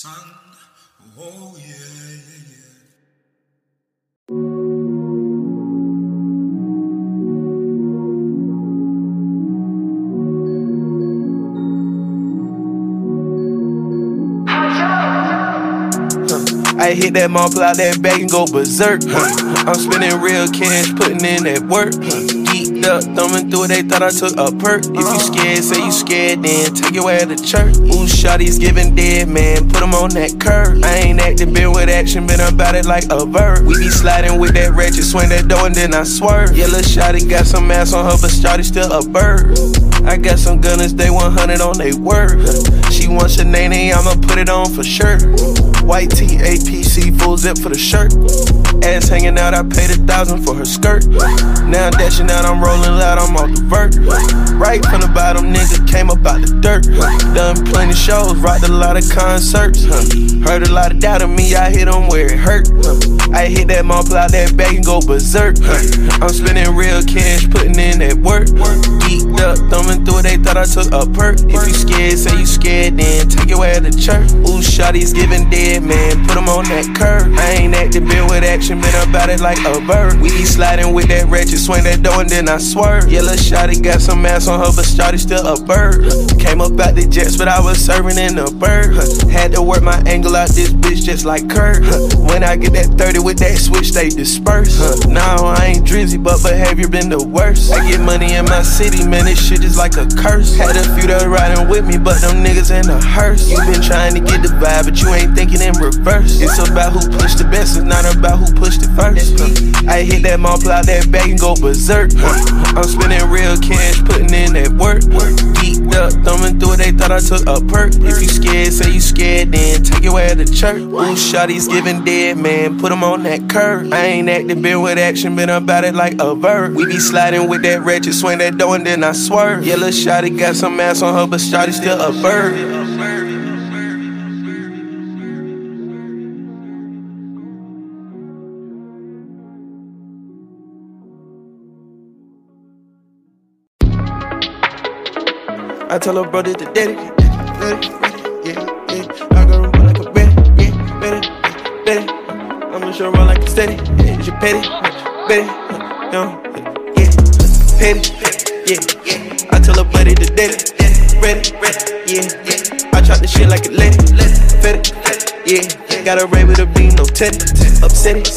sun. Oh yeah, yeah, yeah. I hit that mall, pull out that bag and go berserk. I'm spending real cash, putting in that work. Geeked up, thumbing through it, they thought I took a perk. If you scared, say you scared, then take your way to church. Ooh, shawty's giving dead, man, put 'em on that curb. I ain't acting, been with action, been about it like a bird. We be sliding with that ratchet, swing that door and then I swerve. Yeah, lil' shawty got some ass on her, but shawty still a bird. I got some gunners, they 100 on they word. She wants your name, I'ma put it on for sure. White tee, APC, full zip for the shirt. Ass hanging out, I paid a thousand for her skirt. Now I'm dashing out, I'm rolling loud, I'm off the vert. Right from the bottom, nigga came up out the dirt. Done plenty shows, rocked a lot of concerts. Heard a lot of doubt in me, I hit 'em where it hurt. I hit that pull out that bag and go berserk. I'm spending real cash, putting in that work. Geeked up, thumbing through they thought I took a perk. If you scared, say you scared, then your way to church. Ooh, shawty's giving dead, man, put 'em on that curb. I ain't acting, been with action, been about it like a bird. We sliding with that ratchet, swing that door and then I swerve. Yeah, lil' shawty got some ass on her, but shawty still a bird. Came up out the jets, but I was serving in a bird. Had to work my angle out this bitch just like Kurt. When I get that 30 with that switch, they disperse. Now I ain't drizzy, but behavior been the worst. I get money in my city, man, this shit is like a curse. Had a few that riding with me, but them niggas in a hearse. You been trying to get the vibe, but you ain't thinking in reverse. It's about who pushed the best, it's not about who pushed it first. I hit that mall, out that bag and go berserk. I'm spending real cash, putting in that work. Geeked up, thumbing through it, they thought I took a perk. If you scared, say you scared, then take your way to church. Ooh, shawty's giving dead, man, put 'em on that curb. I ain't acting, been with action, been about it like a bird. We be sliding with that ratchet, swing that door and then I swerve. Yeah, lil' shawty got some ass on her, but shawty still a bird. I tell her brother to daddy, daddy, yeah, yeah. I got him run like a betty, yeah, betty, betty. I'ma sure run like a steady, yeah. Is you petty, betty, no, yeah, petty, yeah, yeah. I tell her buddy to daddy, ready, yeah, yeah. I chop the shit like a lady, fetty, yeah. Got a ray with a beam, no teddy, upset it,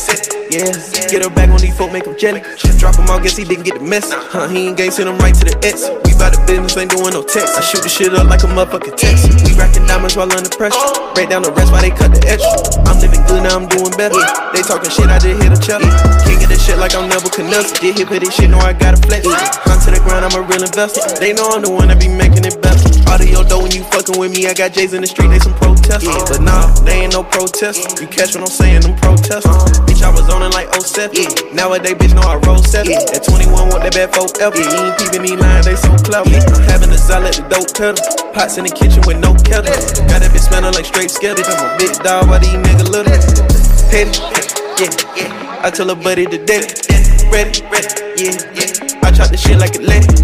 yeah. Get her back on these folk, make them jelly. Drop him out, guess he didn't get the message. Huh, he ain't gang, send him right to the X. We bout the business, ain't doing no text. I shoot the shit up like a motherfucking text. We racking diamonds while under pressure. Break down the rest while they cut the extra. I'm living good, now I'm doing better. They talking shit, I just hit a cheddar. King of this shit like I'm Nebuchadnezzar. Did hit for this shit, know I got a flex. Hunt to the ground, I'm a real investor. They know I'm the one that be making it better. Audio dough when you fucking with me. I got J's in the street, they some protesters. But nah, they ain't no protesters. You catch what I'm saying, them protesters. Bitch, I was on it like 07. Yeah. Nowadays, bitch, know I roll 7. Yeah. At 21, want that bad forever. Yeah, you ain't peeping these lines, they so clever. Having a salad, the dope pedal. Pots in the kitchen with no kettle. Got that bitch smelling like straight skeleton. I'm a big dog, why these niggas little? Petty, yeah, yeah. I tell a buddy to date it. Ready, ready, yeah, yeah. I chop the shit like let it,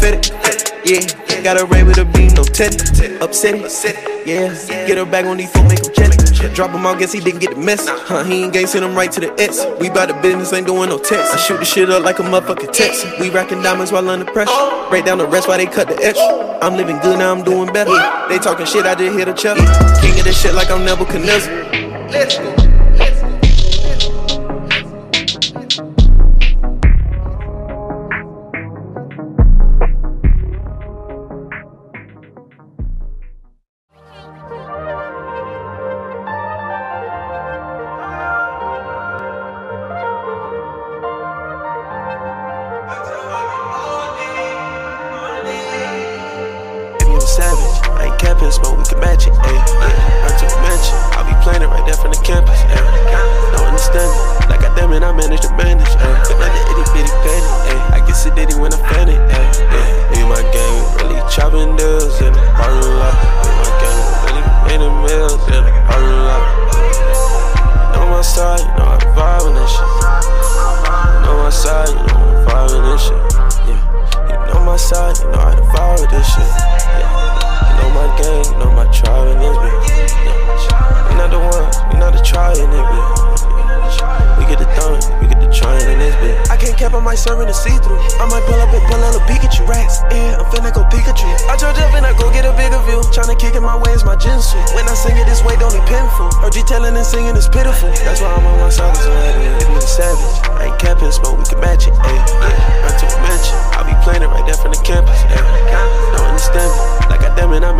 fit it, yeah. Got a ray with a beam, no teddy. Upset it, yeah. Get her back on these foot, make him jelly. Drop him out, guess he didn't get the mess. Huh, he ain't gang, send him right to the X. We bout the business, ain't doing no text. I shoot the shit up like a motherfucking text. We racking diamonds while under pressure. Break down the rest while they cut the edge. I'm living good, now I'm doing better. They talking shit, I just hit a cheddar. King of this shit like I'm Nebuchadnezzar. Let's go.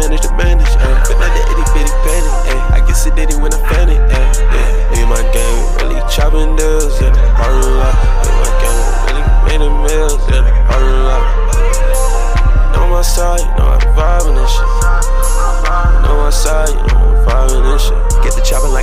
manage to manage, ayy. Feel like the itty bitty bandit, ayy. I get sedated when I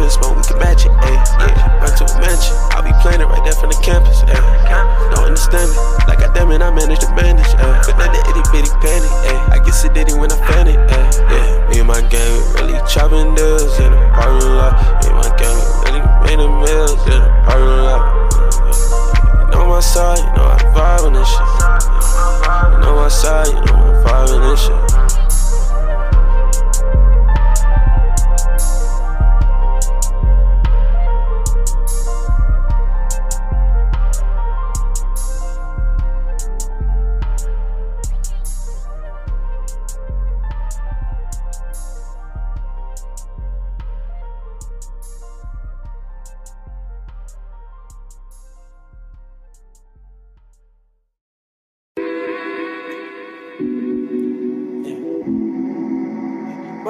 campus, but we can match it, ayy. Yeah, run to a mansion. I'll be playing it right there from the campus, ayy. understand it. like I damn it, I managed to bandage, ayy. But not the itty bitty panic, ayy. I did it when I fan it, ayy. Yeah, me and my gang, we really chopping deals in the parking lot. Me and my gang, we really making meals in the parking lot. You know my side, you know I vibing this shit. You know my side, you know I'm vibing this shit.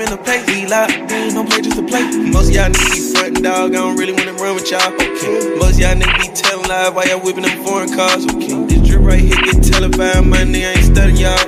keeping the pace. We locked in, don't play just to play. Most y'all niggas be frontin' dog, I don't really wanna run with y'all. Okay. Most y'all niggas be telling lies while y'all whipping them foreign cars. Okay. This drip right here get televised, my nigga ain't studying y'all.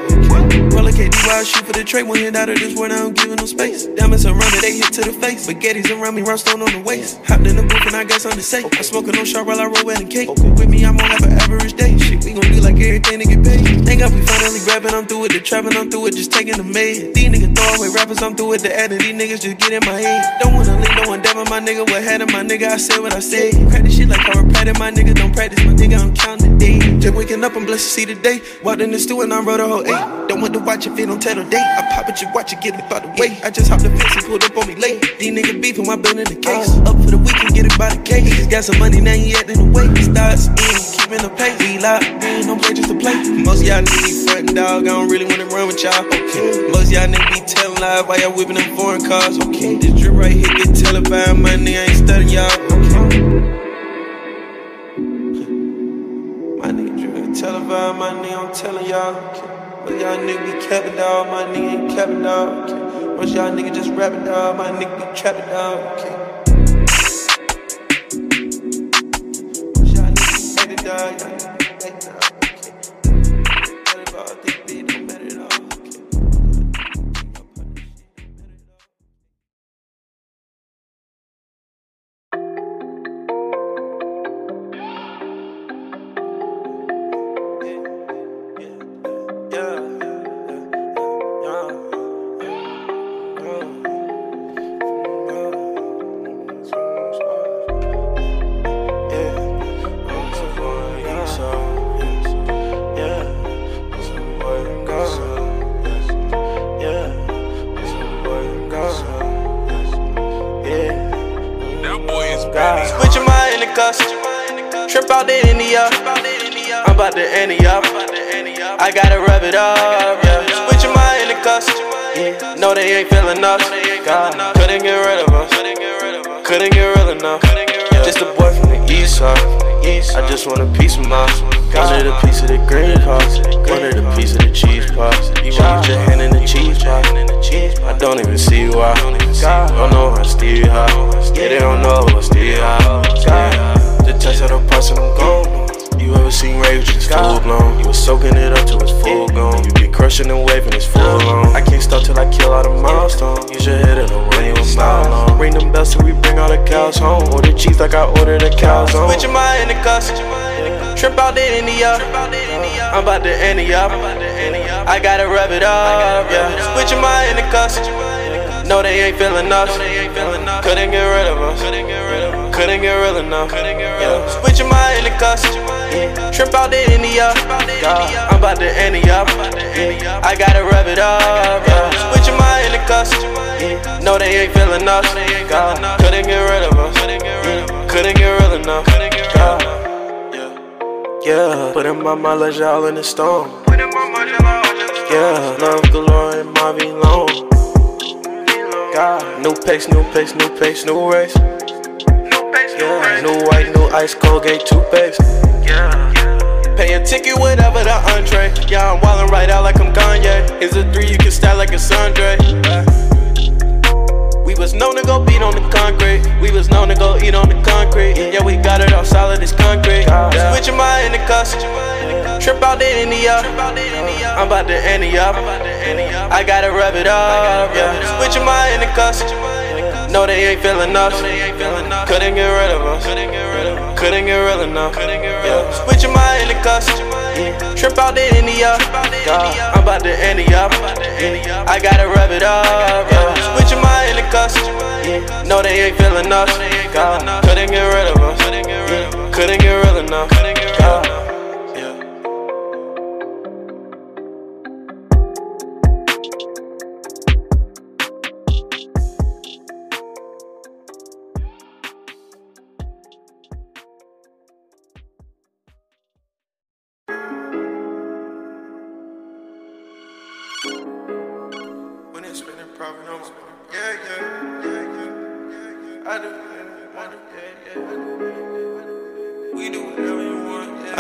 Okay. Roller KD while I shoot for the tray, one hit out of this world, I don't give no space. Diamonds around me, they hit to the face. Spaghetti's around me, rhinestone on the waist. Hopped in the booth and I got something to say. I'm smoking on sharp while I roll wedding cake. With me, I'm on have an average day. Shit, we gon' do like everything to get paid. Thank God we finally rapping, I'm through with the trapping, I'm through with just taking the med. These niggas throw away rappers, I'm through with the ad, these niggas just get in my head. Don't wanna link, no one devil, my nigga. What had my nigga? I said what I say. This shit like chiropractic, my nigga don't practice, my nigga, I'm counting the days. Just waking up, I'm blessed to see the day. Walked in the stew and I wrote a whole eight. Don't want to watch if it don't tell the date. I pop it, you watch it, get it out the way. I just hopped the fence and pulled up on me late. These niggas beefing while in the case. Up for the weekend, get it by the case. Got some money, now he acting away. Starts in, keeping the pace. We locked in, don't play just to play. Most y'all niggas be frontin' dog, I don't really wanna run with y'all. Okay. Most y'all niggas be telling lies while y'all whipping them foreign cars. Okay. This drip right here get televised, my nigga ain't studying y'all. Okay. My nigga drip televised, my nigga I'm telling y'all. Okay. Most y'all niggas be capping dog, my nigga ain't capping dog. Okay. Most y'all niggas just rapping dog, my nigga be trapping dog. Okay. Niggas my trip out the India. I'm about to end it up. I gotta rub it up, yeah. Switching my Indicus, yeah. No, they ain't feeling us. God, couldn't get rid of us. Couldn't get real enough. Yeah. Just a boy from the east side. I just want a piece of mine. Wanted a piece of the green pots. Wanted a piece of the cheese pots. You want your hand in the cheese pot. I don't even see why. Don't know how Steve high. Yeah, they don't know how Steve high. The touch of the parts and I'm gone. You ever seen rage just full blown? You was soaking it up till it's full gone. You be crushing the wave and it's full on. I can't stop till I kill all the milestones. You should hit it when you a mile long. Ring them bells till we bring all the cows home. Order cheese like I ordered the cows on. Switching my Indicus. Trip out to India. I'm about to up. I gotta rub it up, yeah. Switching my Indicus. No, they ain't feeling us. Couldn't get rid of us. Couldn't get real enough. Yeah. Switching my Indicus. Trip out to India. Yeah. I'm about to end it up. Yeah. I gotta rub it up, yeah. Switching my Indicus. No, they ain't feeling us. God. Couldn't get rid of us. Couldn't get real enough. God. Yeah, putting my mileage all in the stone. Yeah, love galore and Marvin Long. God, new pace, new pace, new pace, new race. Yeah, new white, new ice, Colgate toothpaste. Yeah. Pay a ticket, whatever the entree. Yeah, I'm wildin' right out like I'm Kanye. Is a three, you can style like a Sundre. We was known to go beat on the concrete. We was known to go eat on the concrete. Yeah, we got it all solid as concrete. Yeah. Switching my Indicus. Trip out to India. I'm about to end it up. I gotta rub it up. Yeah. Switching my Indicus. No, they ain't feeling us. Couldn't get rid of us. Couldn't get real enough. Yeah. Switching my Indicus. Trip out to India. Yeah. I'm about to end it up. I gotta rub it up. Yeah. Switching my Indicus. No, they ain't feeling us. God. Couldn't get rid of us. Couldn't get real enough. Yeah.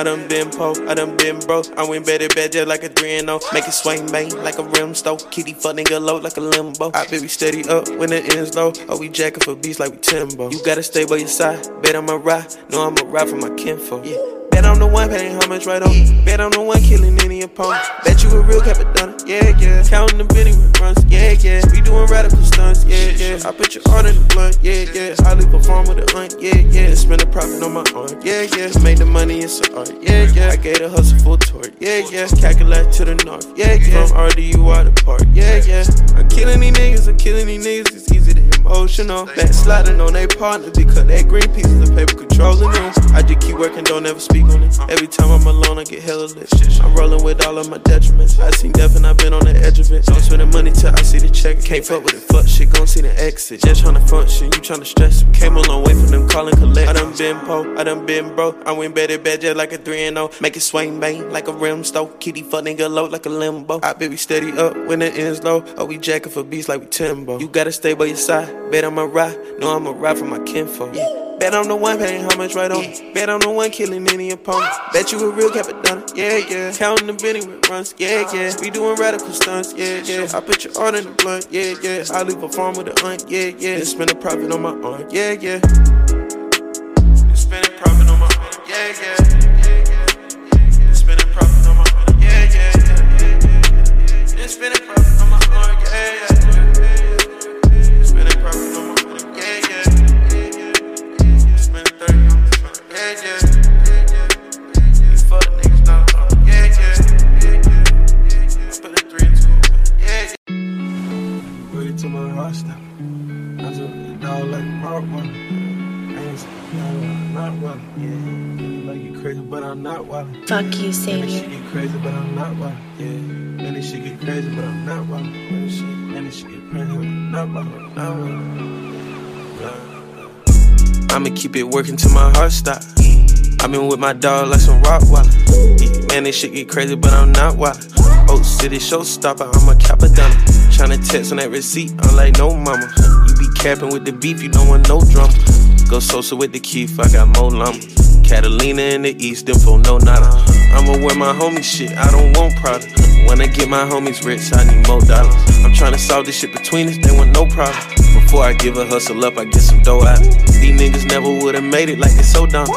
I done been po, I done been broke. I went better bad just like a 3 and 0. Make it swing bang like a rim stove. Kitty fuck nigga low like a limbo. I baby steady up when the ends low. Oh, we jacking for beats like we Timbo. You gotta stay by your side. Bet I'ma ride. No, I'ma ride for my kinfolk. Yeah. I'm the one paying homage right on. Bet I'm the one killing any opponent. Bet you a real Cappadonna, yeah, yeah. Counting the Benny runs, yeah, yeah. We doing radical stunts, yeah, yeah. I put your art in the blunt, yeah, yeah. Highly perform with the hunt, yeah, yeah. Spend a profit on my arm, yeah, yeah. Made the money, it's an art, yeah, yeah. I gave the hustle full tour, yeah, yeah. Calculate to the north, yeah, yeah. From RDU out the park, yeah, yeah. I'm killing these niggas, I'm killing these niggas. It's easy to emotional. Backsliding on their partner because that green piece of paper controlling them. I just keep working, don't ever speak on it. Every time I'm alone, I get hella lit. I'm rolling with all of my detriments. I seen death and I've been on the edge of it. Don't spend the money till I see the check. Can't fuck with it, fuck shit, gon' see the exit. Just tryna function, you tryna stress. Came a long way from them calling collect. I done been po, I done been bro. I went better bad just like a 3 and 0. Make it swing bang like a rim stove. Kitty fuck nigga low like a limbo. I baby steady up when it ends low. Oh, we jacking for beats like we Timbo. You gotta stay by your side. Bet I'ma ride. No, I'ma ride for my kinfolk. Yeah. Bet I'm the one paying how much right on. Yeah. Bet I'm the one killing any opponent. Bet you a real Cappadonna. Yeah, yeah. Counting the Benny with runs. Yeah, yeah. We doing radical stunts. Yeah, yeah. I put your art in the blunt. Yeah, yeah. I leave a farm with a aunt. Yeah, yeah. And spend a profit on my aunt. Yeah, yeah. Spend a profit on my aunt. Yeah, yeah. Spend a profit on my. Yeah, yeah. Spend a profit Fuck you, Man, this shit get crazy, but I'm not one. Yeah. Man, this shit get crazy, but I'm not one. Man, this shit, man, this shit get crazy, but I'm not one. Not one. I'ma keep it working till my heart stop. i been with my dog like some rock Yeah, Man, this shit get crazy, but I'm not wild. Old City showstopper, I'm a Cappadonna. Tryna text on that receipt, I'm like, no mama. You be capping with the beef, you don't want no drama. Go social with the Keith, I got more llama. Catalina in the east, them for no nada. I'ma wear my homie shit, I don't want Prada. When I get my homies rich, I need more dollars. I'm tryna solve this shit between us, they want no problem. Before I give a hustle up, I get some dough out. These niggas never would've made it like they so dumb.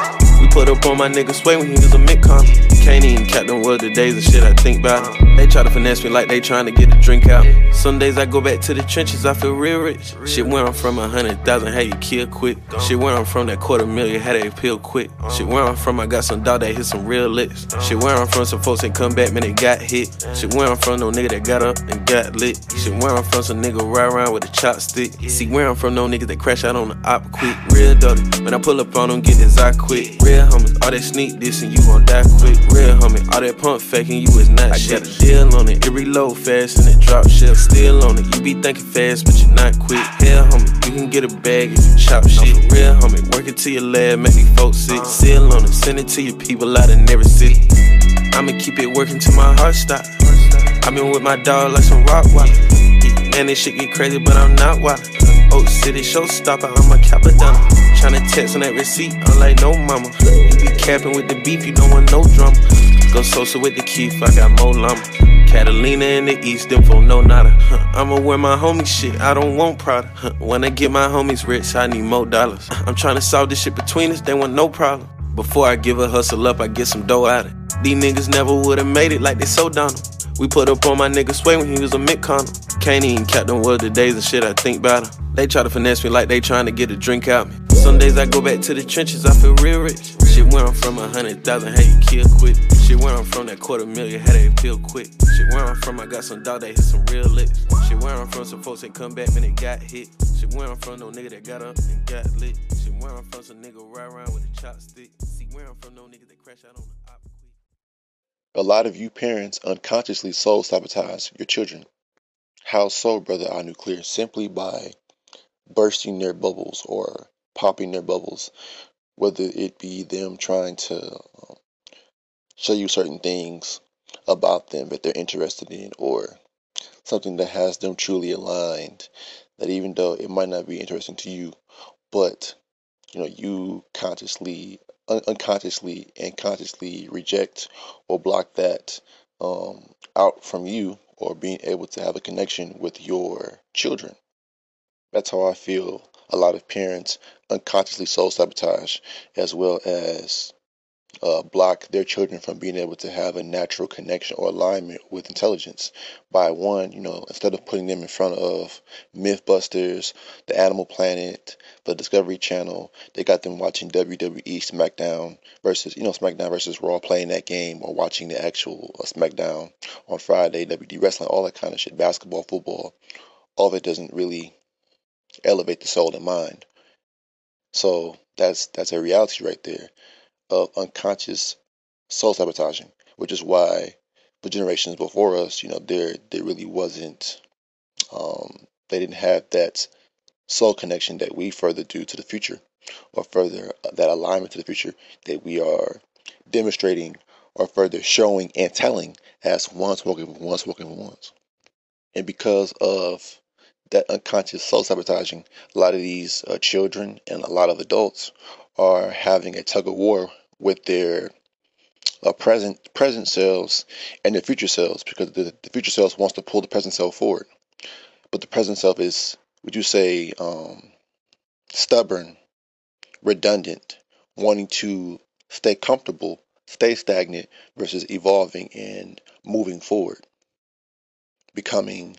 We put up on my nigga Sway when he was a mid-con. Can't even cap them were the days and shit I think about. They try to finesse me like they trying to get a drink out. Some days I go back to the trenches, I feel real rich. Shit where I'm from, a hundred thousand, had you kill quick. Shit where I'm from, that quarter million, had they appeal quick. Shit where I'm from, I got some dog that hit some real licks. Shit where I'm from, some folks ain't come back, man, they got hit. Shit where I'm from, no nigga that got up and got lit. Shit where I'm from, some nigga ride around with a chopstick. See where I'm from, no niggas that crash out on the op quick. Real dirty, when I pull up on them, get this I quick. Real homies, all that sneak this and you gon' die quick. Real homie, all that pump faking, you is not I shit. got a deal on it, it reload fast and it drop shit. Still on it, you be thinking fast, but you're not quick. Hell homie, you can get a bag if you chop shit. Real homie, work it to your lab, make these folks sick. Still on it, send it to your people out in every city. I'ma keep it working till my heart stop. i been with my dog like some rock water. Man, this shit get crazy, but I'm not wild. Old City showstopper, I'm a Cappadonna. Tryna text on that receipt, I'm like, no mama. You be capping with the beef, you don't want no drama. Go social with the Keith, I got more llama. Catalina in the east, them for no nada. Huh, I'ma wear my homie shit, I don't want Prada. Huh, when I get my homies rich, I need more dollars. I'm tryna solve this shit between us, they want no problem. Before I give a hustle up, I get some dough out of it. These niggas never would've made it like they so down. We put up on my nigga Sway when he was a mid-con. Can't even cap them were the days and shit I think about 'em. They try to finesse me like they trying to get a drink out me. Some days I go back to the trenches, I feel real rich. Shit where I'm from, a hundred thousand, had you kill quick. Shit where I'm from, that quarter million, had they appeal quick. Shit where I'm from, I got some dog that hit some real licks. Shit where I'm from, some folks ain't come back, when they got hit. Shit where I'm from, no nigga that got up and got lit. Shit where I'm from, some nigga ride around with a chopstick. See where I'm from, no nigga that crash out on the op. A lot of you parents unconsciously soul sabotage your children. How so, brother I Nuclear? Simply by bursting their bubbles or popping their bubbles, whether it be them trying to um, show you certain things about them that they're interested in, or something that has them truly aligned. That even though it might not be interesting to you, but you know you consciously, un- unconsciously, and consciously reject or block that um, out from you, or being able to have a connection with your children. That's how I feel a lot of parents unconsciously soul sabotage as well as uh, block their children from being able to have a natural connection or alignment with intelligence by one, you know, instead of putting them in front of Mythbusters, the Animal Planet, the Discovery Channel, they got them watching WWE SmackDown versus, you know, SmackDown versus Raw, playing that game or watching the actual uh, SmackDown on Friday, WD Wrestling, all that kind of shit, basketball, football. All of it doesn't really elevate the soul and mind. So that's that's a reality right there of unconscious soul sabotaging, which is why the generations before us, you know, there there really wasn't um, they didn't have that soul connection that we further do to the future, or further uh, that alignment to the future that we are demonstrating or further showing and telling as once walking once walking once. And because of that unconscious soul sabotaging, a lot of these uh, children and a lot of adults are having a tug of war with their uh, present present selves and their future selves because the, the future self wants to pull the present self forward, but the present self is, would you say, um, stubborn, redundant, wanting to stay comfortable, stay stagnant versus evolving and moving forward, becoming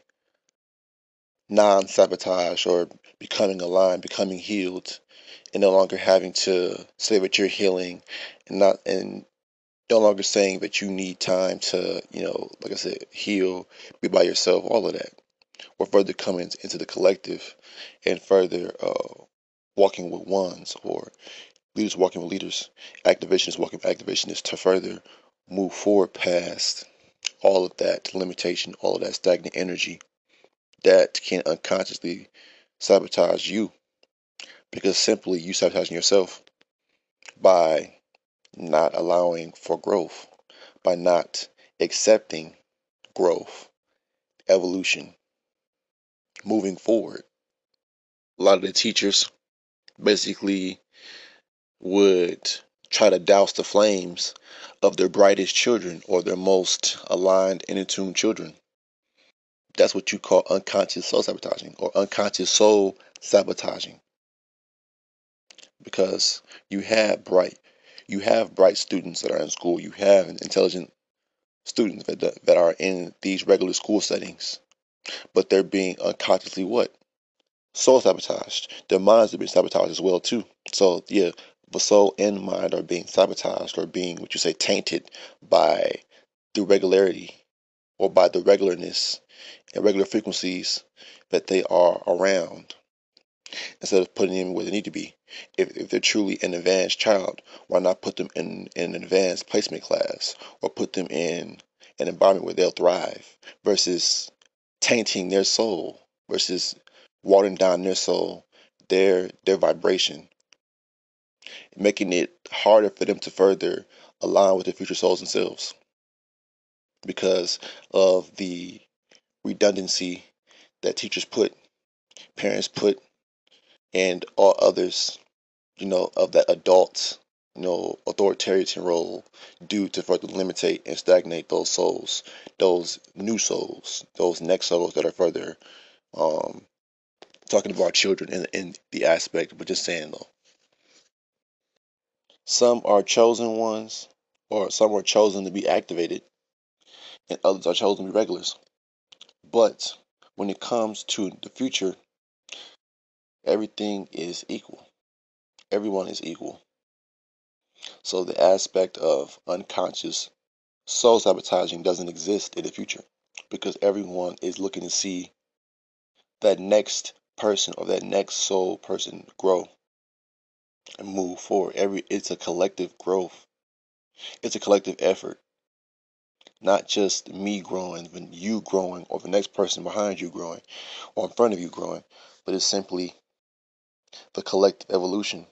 non sabotage or becoming aligned, becoming healed, and no longer having to say that you're healing and not and no longer saying that you need time to, you know, like I said, heal, be by yourself, all of that. Or further coming into the collective and further uh, walking with ones or leaders walking with leaders. Activation is walking with activation is to further move forward past all of that limitation, all of that stagnant energy that can unconsciously sabotage you because simply you sabotaging yourself by not allowing for growth, by not accepting growth, evolution, moving forward. A lot of the teachers basically would try to douse the flames of their brightest children or their most aligned and in tune children. That's what you call unconscious soul sabotaging or unconscious soul sabotaging. Because you have bright, you have bright students that are in school. You have intelligent students that that are in these regular school settings, but they're being unconsciously what soul sabotaged. Their minds are being sabotaged as well too. So yeah, the soul and mind are being sabotaged or being what you say tainted by the regularity or by the regularness and regular frequencies that they are around instead of putting them where they need to be. If, if they're truly an advanced child, why not put them in, in an advanced placement class or put them in an environment where they'll thrive versus tainting their soul versus watering down their soul, their their vibration, making it harder for them to further align with their future souls and selves because of the redundancy that teachers put, parents put, and all others, you know, of that adult, you know, authoritarian role due to further limitate and stagnate those souls, those new souls, those next souls that are further um, talking about children in, in the aspect, but just saying though. Some are chosen ones, or some are chosen to be activated, and others are chosen to be regulars. But when it comes to the future, everything is equal. Everyone is equal. So the aspect of unconscious soul sabotaging doesn't exist in the future because everyone is looking to see that next person or that next soul person grow and move forward. Every it's a collective growth. It's a collective effort. Not just me growing, but you growing, or the next person behind you growing, or in front of you growing, but it's simply the collective evolution,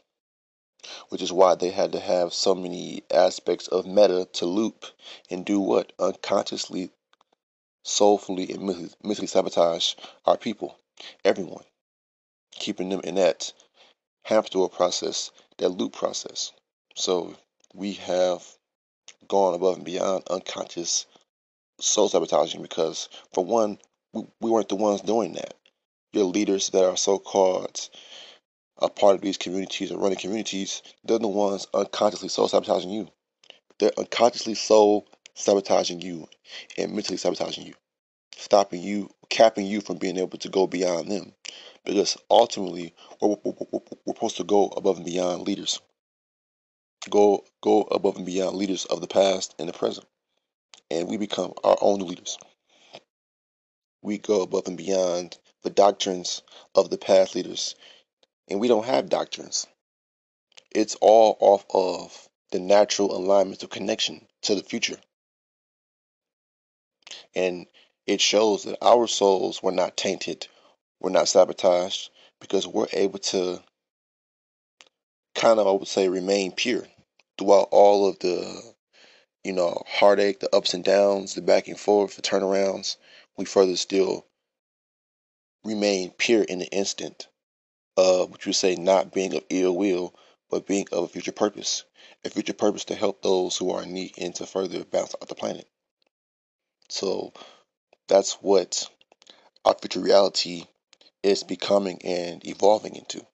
which is why they had to have so many aspects of meta to loop and do what? Unconsciously, soulfully, and mentally sabotage our people, everyone, keeping them in that hamster process, that loop process. So we have gone above and beyond unconscious soul sabotaging because, for one, we, we weren't the ones doing that. Your leaders that are so called a part of these communities or running communities, they're the ones unconsciously soul sabotaging you. They're unconsciously soul sabotaging you and mentally sabotaging you, stopping you, capping you from being able to go beyond them. Because ultimately, we're, we're, we're supposed to go above and beyond leaders go go above and beyond leaders of the past and the present and we become our own leaders we go above and beyond the doctrines of the past leaders. And we don't have doctrines. It's all off of the natural alignment of connection to the future. And it shows that our souls were not tainted, were not sabotaged, because we're able to kind of, I would say, remain pure throughout all of the, you know, heartache, the ups and downs, the back and forth, the turnarounds. We further still remain pure in the instant of, what you say, not being of ill will, but being of a future purpose. A future purpose to help those who are in need and to further balance out the planet. So that's what our future reality is becoming and evolving into.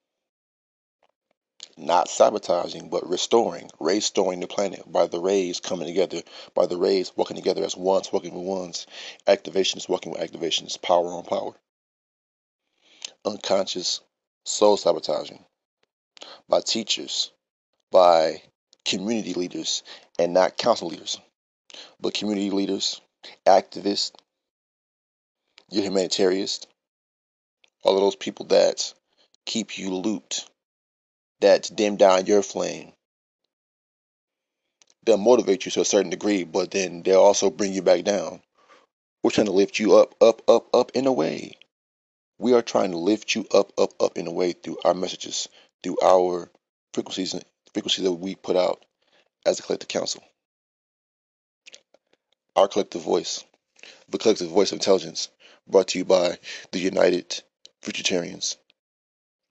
Not sabotaging, but restoring, restoring the planet by the rays coming together, by the rays working together as ones, working with ones. Activations working with activations, power on power. Unconscious soul sabotaging by teachers, by community leaders, and not council leaders, but community leaders, activists, your humanitarians, all of those people that keep you looped, that dim down your flame. They'll motivate you to a certain degree, but then they'll also bring you back down. We're trying to lift you up, up, up, up in a way. We are trying to lift you up, up, up in a way through our messages, through our frequencies, frequencies that we put out as a collective council. Our collective voice, the collective voice of intelligence, brought to you by the United Futuritarians.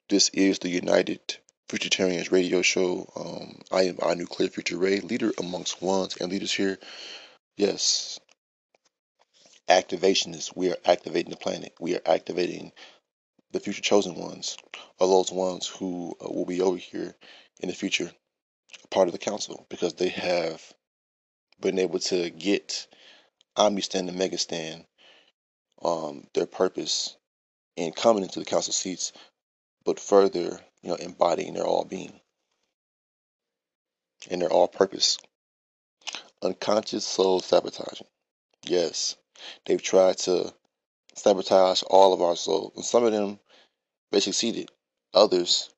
This is the United Futuritarians radio show. Um, I am our nuclear future ray, leader amongst ones and leaders here. Yes, activation is we are activating the planet. We are activating the future chosen ones, or those ones who uh, will be over here in the future, part of the council, because they have been able to get Omnistan and Megastan um, their purpose in coming into the council seats, but further, you know, embodying their all being and their all purpose. Unconscious soul sabotaging. Yes, they've tried to sabotage all of our souls, and some of them they succeeded. Others,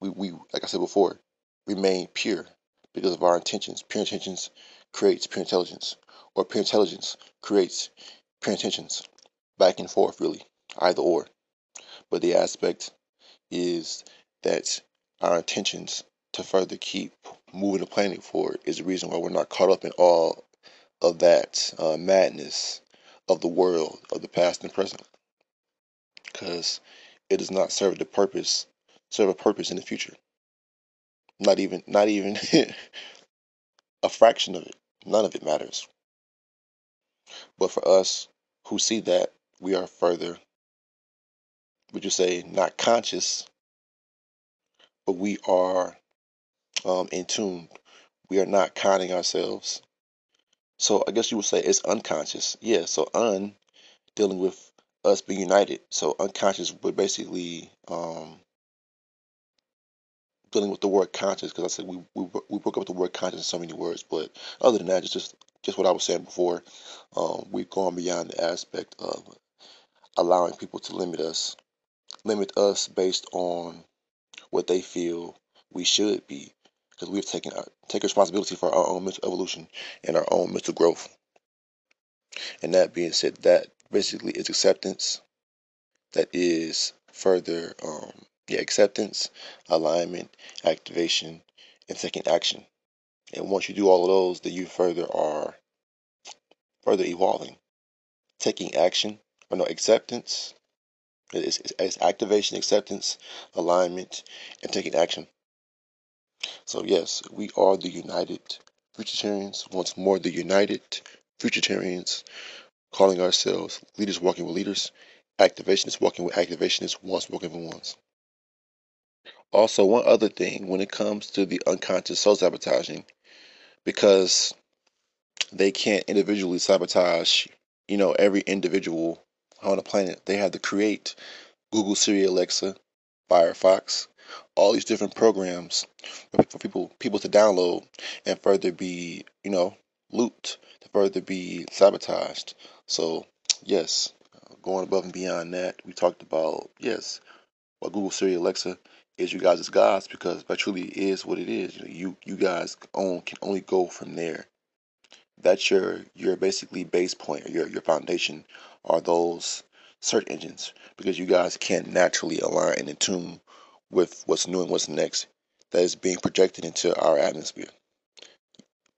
we, we like I said before, remain pure because of our intentions. Pure intentions creates pure intelligence, or pure intelligence creates pure intentions back and forth, really, either or. But the aspect is that our intentions to further keep moving the planet forward is the reason why we're not caught up in all of that uh, madness of the world of the past and present. Because it does not serve the purpose, serve a purpose in the future. Not even, not even a fraction of it. None of it matters. But for us who see that we are further, would you say, not conscious, but we are um, in tune. We are not counting ourselves. So I guess you would say it's unconscious. Yeah, so un dealing with us being united. So unconscious would basically um, dealing with the word conscious because I said we, we we broke up the word conscious in so many words. But other than that, it's just just what I was saying before. Um, we've gone beyond the aspect of allowing people to limit us, limit us based on what they feel we should be, because we've taken our, take responsibility for our own mental evolution and our own mental growth. And that being said, that basically is acceptance. That is further, um, yeah, acceptance, alignment, activation, and taking action. And once you do all of those, then you further are further evolving. Taking action or no acceptance. It's, it's activation, acceptance, alignment, and taking action. So yes, we are the United Futuritarians. Once more, the United Futuritarians, calling ourselves leaders walking with leaders. Activationists walking with activationists. Ones walking with ones. Also, one other thing when it comes to the unconscious soul sabotaging, because they can't individually sabotage, you know, every individual on the planet. They had to create Google, Siri, Alexa, Firefox, all these different programs for people people to download and further be, you know, looped, to further be sabotaged. So, yes, uh, going above and beyond that. We talked about yes, what Google Siri Alexa is you guys' gods because that truly is what it is. You know, you you guys own can only go from there. That's your your basically base point your your foundation are those search engines because you guys can't naturally align and tune with what's new and what's next that is being projected into our atmosphere.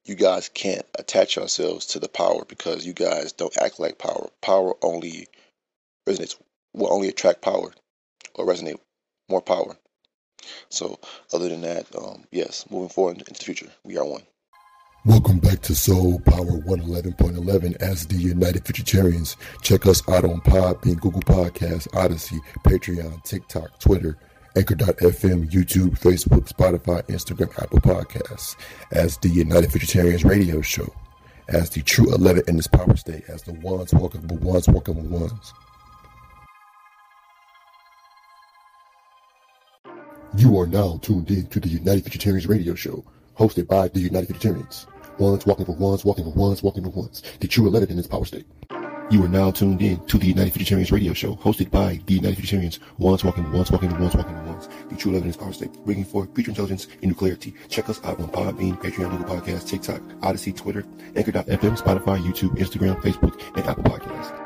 You guys can't attach yourselves to the power because you guys don't act like power. Power only resonates will only attract power or resonate more power. So, other than that, um, yes, moving forward into the future, we are one. Welcome back to Soul Power 111.11 as the United Futuritarians. Check us out on Podbean, Google Podcasts, Odyssey, Patreon, TikTok, Twitter, Anchor.fm, YouTube, Facebook, Spotify, Instagram, Apple Podcasts as the United Futuritarians radio show, as the true 11 in this power state, as the ones walking the ones walking the ones. You are now tuned in to the United Futuritarians radio show, hosted by the United Futuritarians. Ones walking for ones, walking for ones, walking for ones. The true 11 in this power state. You are now tuned in to the United Futuritarians radio show, hosted by the United Futuritarians. Once walking, once walking, once walking, once. The true evidence power state, bringing forth future intelligence and new clarity. Check us out on Podbean, Patreon, Google Podcasts, TikTok, Odysee, Twitter, Anchor.fm, Spotify, YouTube, Instagram, Facebook, and Apple Podcasts.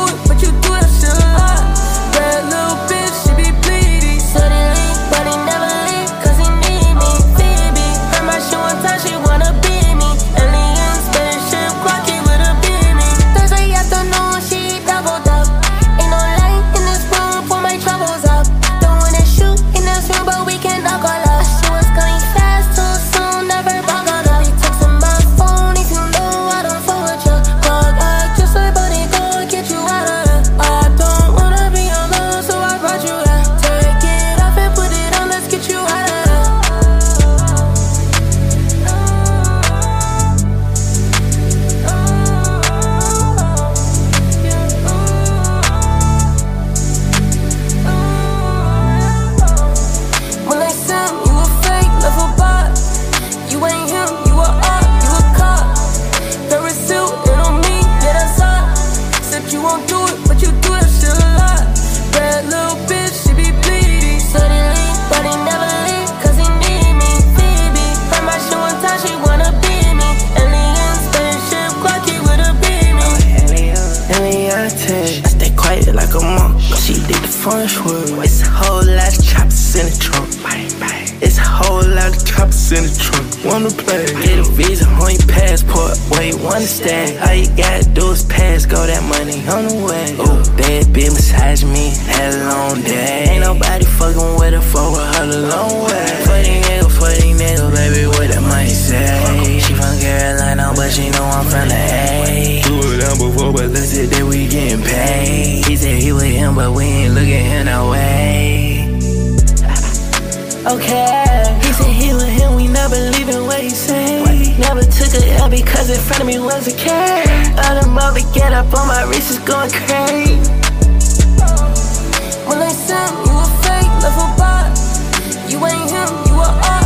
Wanna play? Get a visa on your passport. Where you wanna stay? All you gotta do is pass. Go that money on the way. Oh, bad bitch massage me. Had a long day. Ain't nobody fucking with her for her the long way. Funny nigga, funny nigga, baby, what that money say? She from Carolina, but she know I'm from the A. It down before, but let's say that we getting paid. He said he with him, but we ain't looking him no way. Okay. Never took a L because in front of me was a K. Other mother get up on my wrist is going crazy. When I sent you a fake, left a bot. You ain't him, you a op,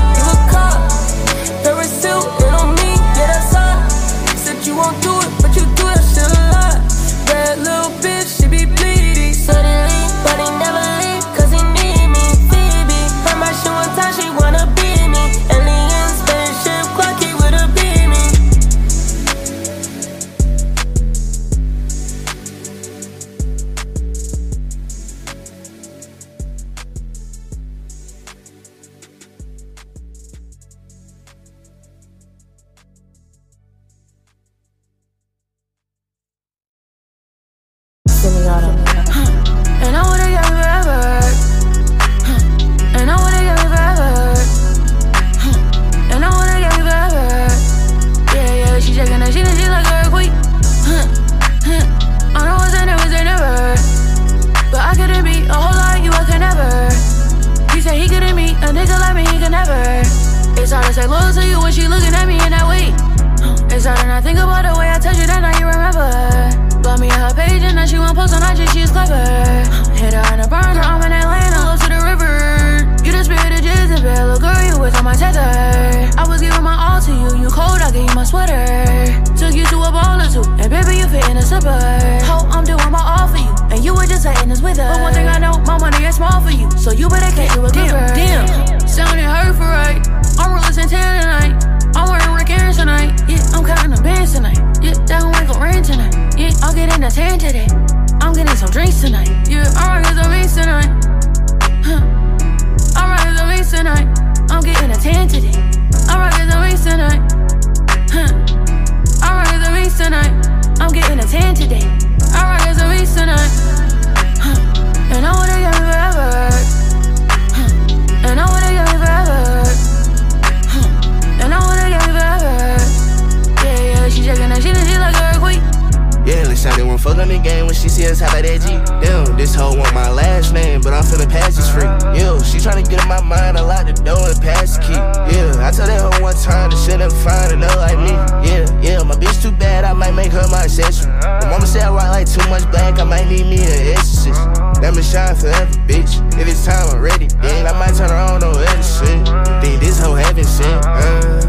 game when she see us out that G. Damn, this hoe want my last name, but I'm feeling past this free. Yeah, she tryna get in my mind, I lock the door and pass the key. Yeah, I tell that hoe one time the shit ain't fine enough like me. Yeah, yeah, my bitch too bad, I might make her my accessory. My mama said I rock like too much black, I might need me an exorcist. Let me shine forever, bitch. If it's time, I'm ready. Then I might turn around on, no other shit. Think this hoe heaven sent. Uh,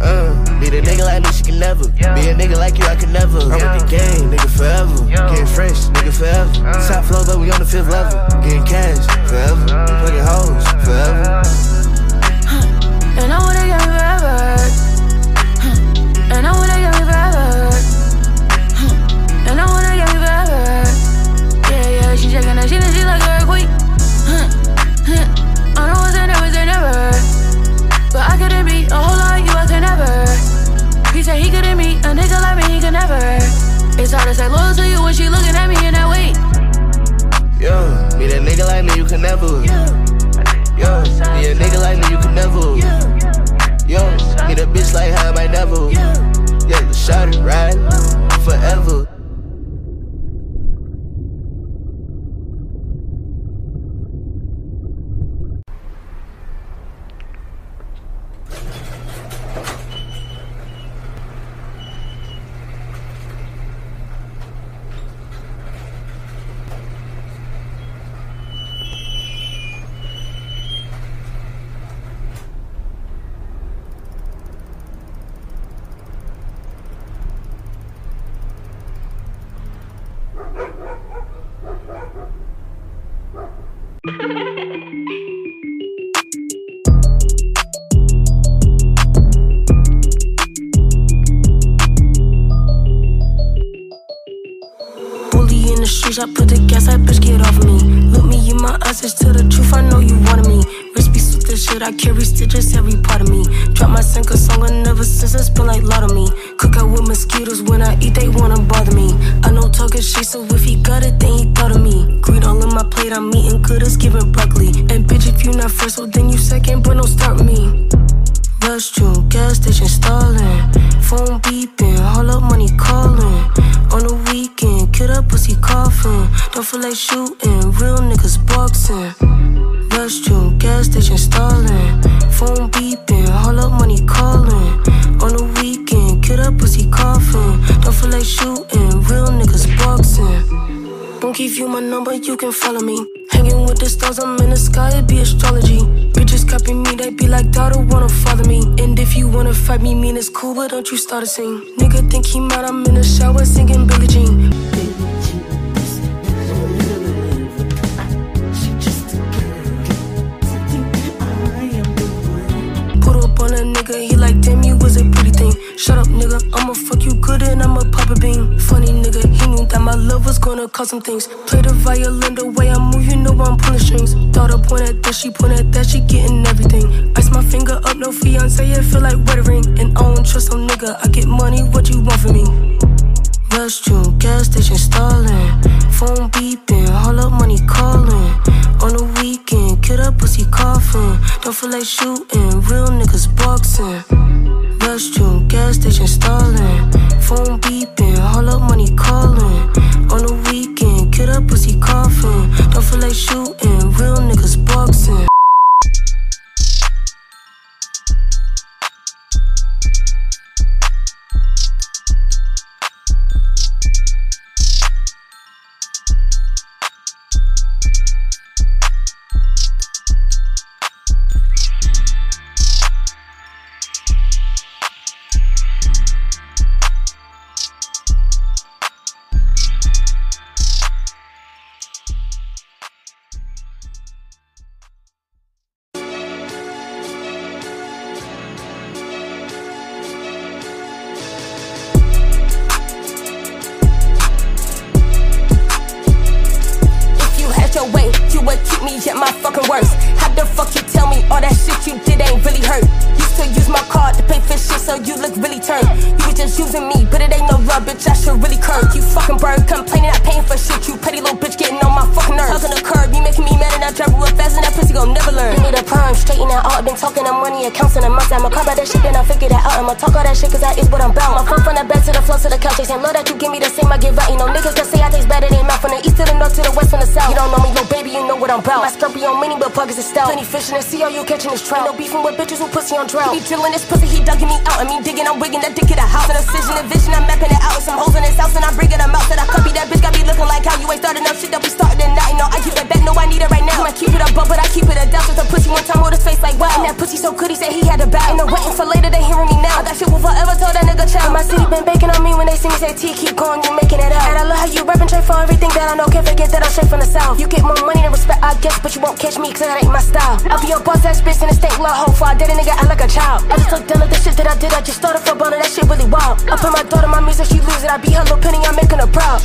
uh, be the nigga like me, she can never. Be a nigga like you, I can never. I'm with the game, nigga forever. Getting fresh, nigga forever. Top floor, but we on the fifth level. Getting cash forever. Fucking hoes forever. And I wanna get me forever. Huh. And I wanna get forever. Huh. And I wanna get forever. Yeah, yeah, she shaking that shit and she like a. Huh. I know it's a never, say never. But I couldn't be a whole lot of you, I could never. He said he couldn't meet a nigga like me, he could never. It's hard to say loyal to you when she looking at me in that way. Yo, be a nigga like me, you can never. Yo, be a nigga like me, you can never. Yo, need a bitch like her, I might never. Yeah, shot it right forever. Won't give you my number, you can follow me. Hanging with the stars, I'm in the sky, it be astrology. Bitches copy me, they be like, daughter wanna follow me. And if you wanna fight me, mean it's cool, but don't you start a scene. Nigga think he mad, I'm in the shower singing Billie Jean. Nigga, he like, damn, you was a pretty thing. Shut up, nigga, I'ma fuck you good and I'ma pop a bean. Funny nigga, he knew that my love was gonna cause some things. Play the violin the way I move, you know I'm pulling strings. Daughter point at this, she point at that, she getting everything. Ice my finger up, no fiance, it feel like wedding. And I don't trust some nigga, I get money, what you want from me? Restroom, gas station stalling. Phone beeping, all up money calling. On the weekend, kid up pussy coughing. Don't feel like shooting, real niggas boxing. Restroom, gas station stalling. Phone beeping, all up money calling. On the weekend, kid up pussy coughing. Don't feel like shooting, real niggas boxing. Is stout. Plenty fish in the sea, all you catching this trout. No beefing with bitches who pussy on drought. He drilling this pussy, he dugging me out. I mean, digging, I'm wigging that dick in the house. An incision, a vision, I'm mapping it out. With some hoes in his house, and I'm bringing them out. Said I copy that bitch, got me looking like how you ain't starting up shit that we started and now. You know, I keep it back, no, I need it right now. I keep it up, but I keep it a down. Just a pussy one time, hold his face like wow. And that pussy so good, he said he had to bow. Ain't no waiting for later, they hearing me now. That shit will forever tell that nigga child. My city been baking on me when they see me say T, keep going, you making it out. And I love how you rapping trade for everything that I know. Can't forget that I'm straight from the south. You get more money I guess, but you won't catch me, cause that ain't my style. I'll be your boss, that spits in the stink, little hoe. For I did a nigga, I like a child. I just took down the shit that I did, I just started for bone, that shit really wild. I put my daughter, my music, she lose it. I be her little penny, I'm making her proud.